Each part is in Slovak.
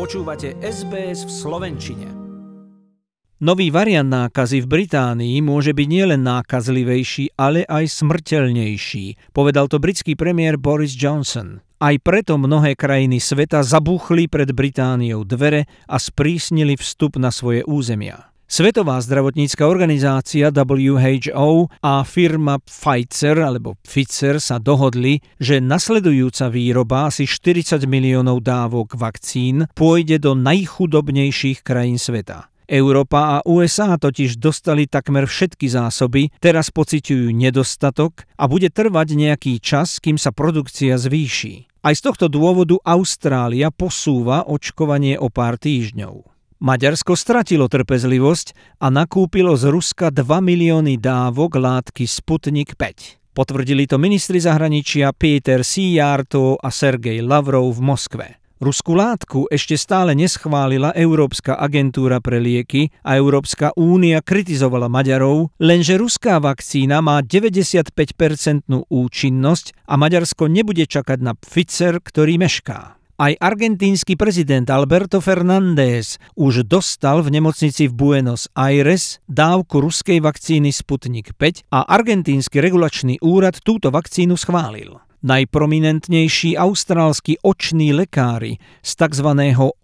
Počúvate SBS v Slovenčine. Nový variant nákazy v Británii môže byť nielen nákazlivejší, ale aj smrteľnejší, povedal to britský premiér Boris Johnson. Aj preto mnohé krajiny sveta zabuchli pred Britániou dvere a sprísnili vstup na svoje územia. Svetová zdravotnícka organizácia WHO a firma Pfizer alebo Pfizer sa dohodli, že nasledujúca výroba asi 40 miliónov dávok vakcín pôjde do najchudobnejších krajín sveta. Európa a USA totiž dostali takmer všetky zásoby, teraz pociťujú nedostatok a bude trvať nejaký čas, kým sa produkcia zvýši. Aj z tohto dôvodu Austrália posúva očkovanie o pár týždňov. Maďarsko stratilo trpezlivosť a nakúpilo z Ruska 2 milióny dávok látky Sputnik 5. Potvrdili to ministri zahraničia Peter Sijarto a Sergej Lavrov v Moskve. Ruskú látku ešte stále neschválila Európska agentúra pre lieky a Európska únia kritizovala Maďarov, lenže ruská vakcína má 95-percentnú účinnosť a Maďarsko nebude čakať na Pfizer, ktorý mešká. Aj argentínsky prezident Alberto Fernández už dostal v nemocnici v Buenos Aires dávku ruskej vakcíny Sputnik 5 a argentínsky regulačný úrad túto vakcínu schválil. Najprominentnejší austrálsky oční lekári z tzv.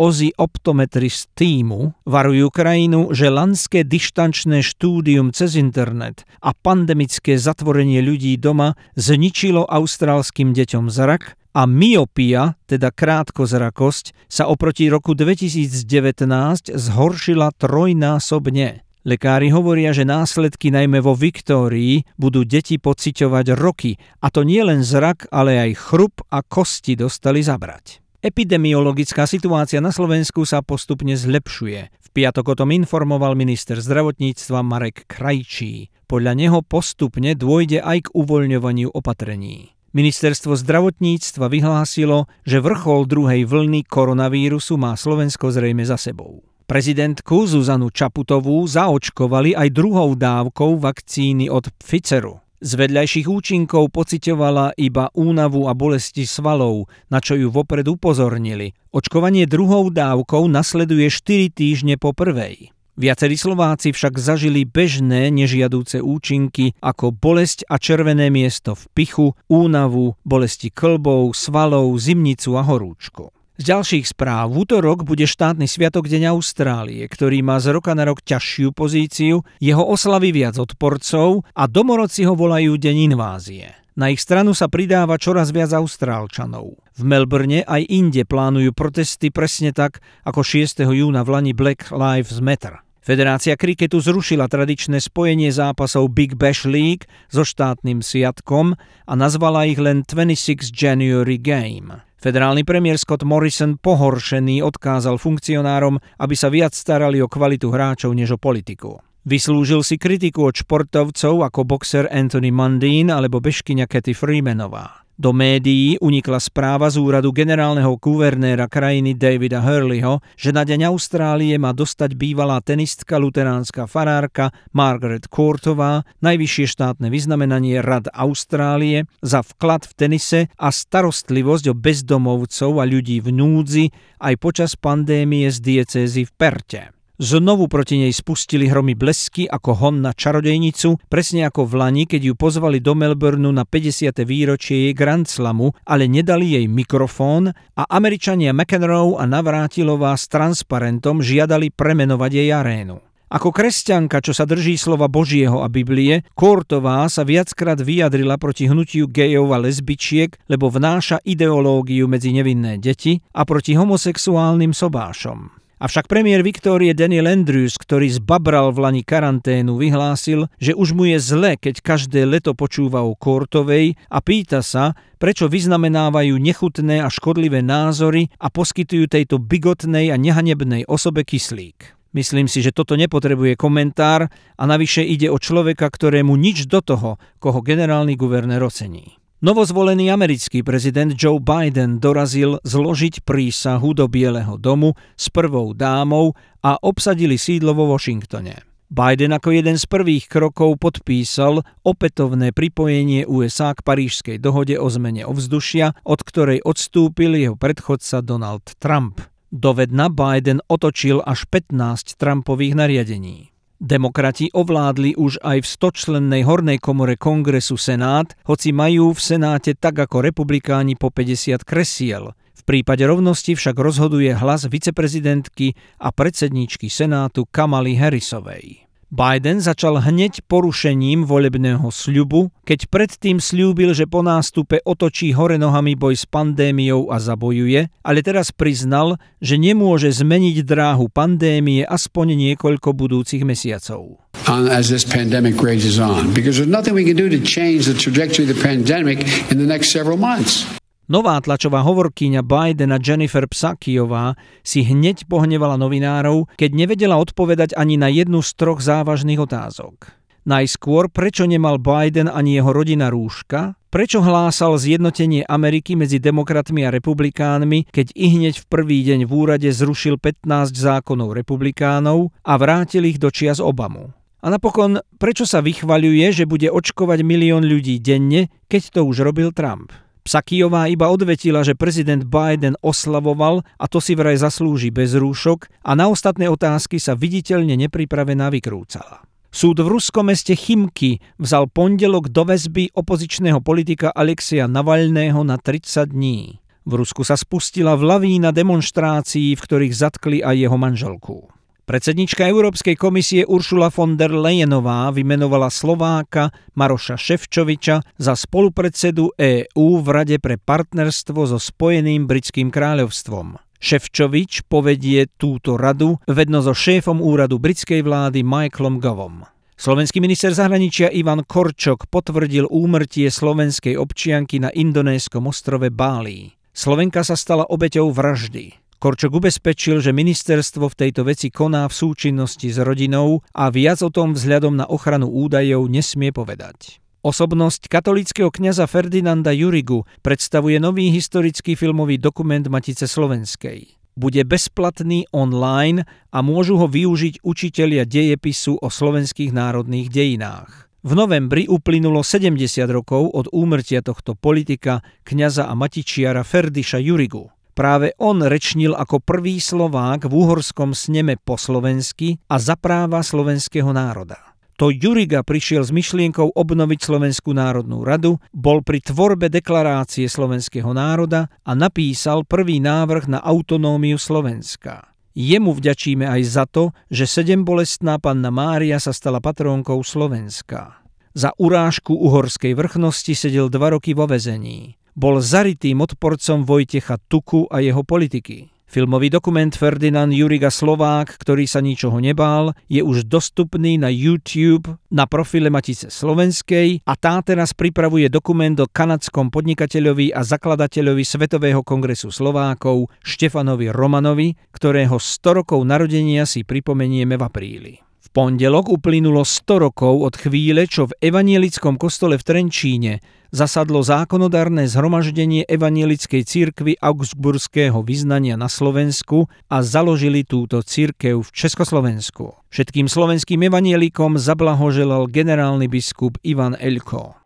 OZI Optometrist týmu varujú krajinu, že lanské dištančné štúdium cez internet a pandemické zatvorenie ľudí doma zničilo austrálskym deťom zrak a myopia, teda krátkozrakosť, sa oproti roku 2019 zhoršila trojnásobne. Lekári hovoria, že následky najmä vo Viktórii budú deti pociťovať roky, a to nie len zrak, ale aj chrup a kosti dostali zabrať. Epidemiologická situácia na Slovensku sa postupne zlepšuje. V piatok o tom informoval minister zdravotníctva Marek Krajčí. Podľa neho postupne dôjde aj k uvoľňovaniu opatrení. Ministerstvo zdravotníctva vyhlásilo, že vrchol druhej vlny koronavírusu má Slovensko zrejme za sebou. Prezidentku Zuzanu Čaputovú zaočkovali aj druhou dávkou vakcíny od Pfizeru. Z vedľajších účinkov pocitovala iba únavu a bolesti svalov, na čo ju vopred upozornili. Očkovanie druhou dávkou nasleduje 4 týždne po prvej. Viacerí Slováci však zažili bežné nežiadúce účinky ako bolesť a červené miesto v pichu, únavu, bolesti klbov, svalov, zimnicu a horúčku. Z ďalších správ v útorok bude štátny sviatok Deň Austrálie, ktorý má z roka na rok ťažšiu pozíciu, jeho oslavy viac odporcov a domorodci ho volajú Deň invázie. Na ich stranu sa pridáva čoraz viac Austrálčanov. V Melbourne aj inde plánujú protesty presne tak ako 6. júna v Lani Black Lives Matter. Federácia kriketu zrušila tradičné spojenie zápasov Big Bash League so štátnym sviatkom a nazvala ich len 26 January Game. Federálny premiér Scott Morrison pohoršený odkázal funkcionárom, aby sa viac starali o kvalitu hráčov než o politiku. Vyslúžil si kritiku od športovcov ako boxer Anthony Mundine alebo bežkyňa Katy Freemanová. Do médií unikla správa z úradu generálneho guvernéra krajiny Davida Hurleyho, že na Deň Austrálie má dostať bývalá tenistka luteránska farárka Margaret Courtová najvyššie štátne vyznamenanie Rad Austrálie za vklad v tenise a starostlivosť o bezdomovcov a ľudí v núdzi aj počas pandémie z diecézy v Perte. Znovu proti nej spustili hromy blesky ako hon na čarodejnicu, presne ako v Lani, keď ju pozvali do Melbourneu na 50. výročie jej Grand Slamu, ale nedali jej mikrofón a Američania McEnroe a Navrátilová s transparentom žiadali premenovať jej arénu. Ako kresťanka, čo sa drží slova Božieho a Biblie, Kortová sa viackrát vyjadrila proti hnutiu gejov a lesbičiek, lebo vnáša ideológiu medzi nevinné deti a proti homosexuálnym sobášom. Avšak premiér Viktórie Daniel Andrews, ktorý zbabral v lani karanténu, vyhlásil, že už mu je zle, keď každé leto počúva o Kortovej a pýta sa, prečo vyznamenávajú nechutné a škodlivé názory a poskytujú tejto bigotnej a nehanebnej osobe kyslík. Myslím si, že toto nepotrebuje komentár a navyše ide o človeka, ktorému nič do toho, koho generálny guvernér ocení. Novozvolený americký prezident Joe Biden dorazil zložiť prísahu do Bieleho domu s prvou dámou a obsadili sídlo vo Washingtone. Biden ako jeden z prvých krokov podpísal opätovné pripojenie USA k Parížskej dohode o zmene ovzdušia, od ktorej odstúpil jeho predchodca Donald Trump. Dovedna Biden otočil až 15 Trumpových nariadení. Demokrati ovládli už aj v stočlennej hornej komore kongresu Senát, hoci majú v Senáte tak ako republikáni po 50 kresiel. V prípade rovnosti však rozhoduje hlas viceprezidentky a predsedničky Senátu Kamaly Harrisovej. Biden začal hneď porušením volebného sľubu, keď predtým slúbil, že po nástupe otočí hore nohami boj s pandémiou a zabojuje, ale teraz priznal, že nemôže zmeniť dráhu pandémie aspoň niekoľko budúcich mesiacov. as this pandemic rages on, because there's nothing we can do to change the trajectory of the pandemic in the next several months. Nová tlačová hovorkyňa Bidena Jennifer Psakiová si hneď pohnevala novinárov, keď nevedela odpovedať ani na jednu z troch závažných otázok. Najskôr, prečo nemal Biden ani jeho rodina rúška, prečo hlásal zjednotenie Ameriky medzi demokratmi a republikánmi, keď i hneď v prvý deň v úrade zrušil 15 zákonov republikánov a vrátil ich do čias Obamu. A napokon, prečo sa vychvaľuje, že bude očkovať milión ľudí denne, keď to už robil Trump. Psakijová iba odvetila, že prezident Biden oslavoval a to si vraj zaslúži bez rúšok a na ostatné otázky sa viditeľne nepripravená vykrúcala. Súd v ruskom meste Chimky vzal pondelok do väzby opozičného politika Alexia Navalného na 30 dní. V Rusku sa spustila v lavína demonstrácií, v ktorých zatkli aj jeho manželku. Predsednička Európskej komisie Uršula von der Leyenová vymenovala Slováka Maroša Ševčoviča za spolupredsedu EÚ v Rade pre partnerstvo so Spojeným britským kráľovstvom. Ševčovič povedie túto radu vedno so šéfom úradu britskej vlády Michaelom Govom. Slovenský minister zahraničia Ivan Korčok potvrdil úmrtie slovenskej občianky na indonéskom ostrove Bali. Slovenka sa stala obeťou vraždy. Korčok ubezpečil, že ministerstvo v tejto veci koná v súčinnosti s rodinou a viac o tom vzhľadom na ochranu údajov nesmie povedať. Osobnosť katolického kňaza Ferdinanda Jurigu predstavuje nový historický filmový dokument Matice Slovenskej. Bude bezplatný online a môžu ho využiť učitelia dejepisu o slovenských národných dejinách. V novembri uplynulo 70 rokov od úmrtia tohto politika, kňaza a matičiara Ferdiša Jurigu. Práve on rečnil ako prvý Slovák v úhorskom sneme po slovensky a za práva slovenského národa. To Juriga prišiel s myšlienkou obnoviť Slovenskú národnú radu, bol pri tvorbe deklarácie slovenského národa a napísal prvý návrh na autonómiu Slovenska. Jemu vďačíme aj za to, že sedembolestná panna Mária sa stala patrónkou Slovenska. Za urážku uhorskej vrchnosti sedel dva roky vo vezení bol zaritým odporcom Vojtecha Tuku a jeho politiky. Filmový dokument Ferdinand Juriga Slovák, ktorý sa ničoho nebál, je už dostupný na YouTube na profile Matice Slovenskej a tá teraz pripravuje dokument o kanadskom podnikateľovi a zakladateľovi Svetového kongresu Slovákov Štefanovi Romanovi, ktorého 100 rokov narodenia si pripomenieme v apríli pondelok uplynulo 100 rokov od chvíle, čo v evanielickom kostole v Trenčíne zasadlo zákonodárne zhromaždenie evanielickej církvy augsburského vyznania na Slovensku a založili túto církev v Československu. Všetkým slovenským evanielikom zablahoželal generálny biskup Ivan Elko.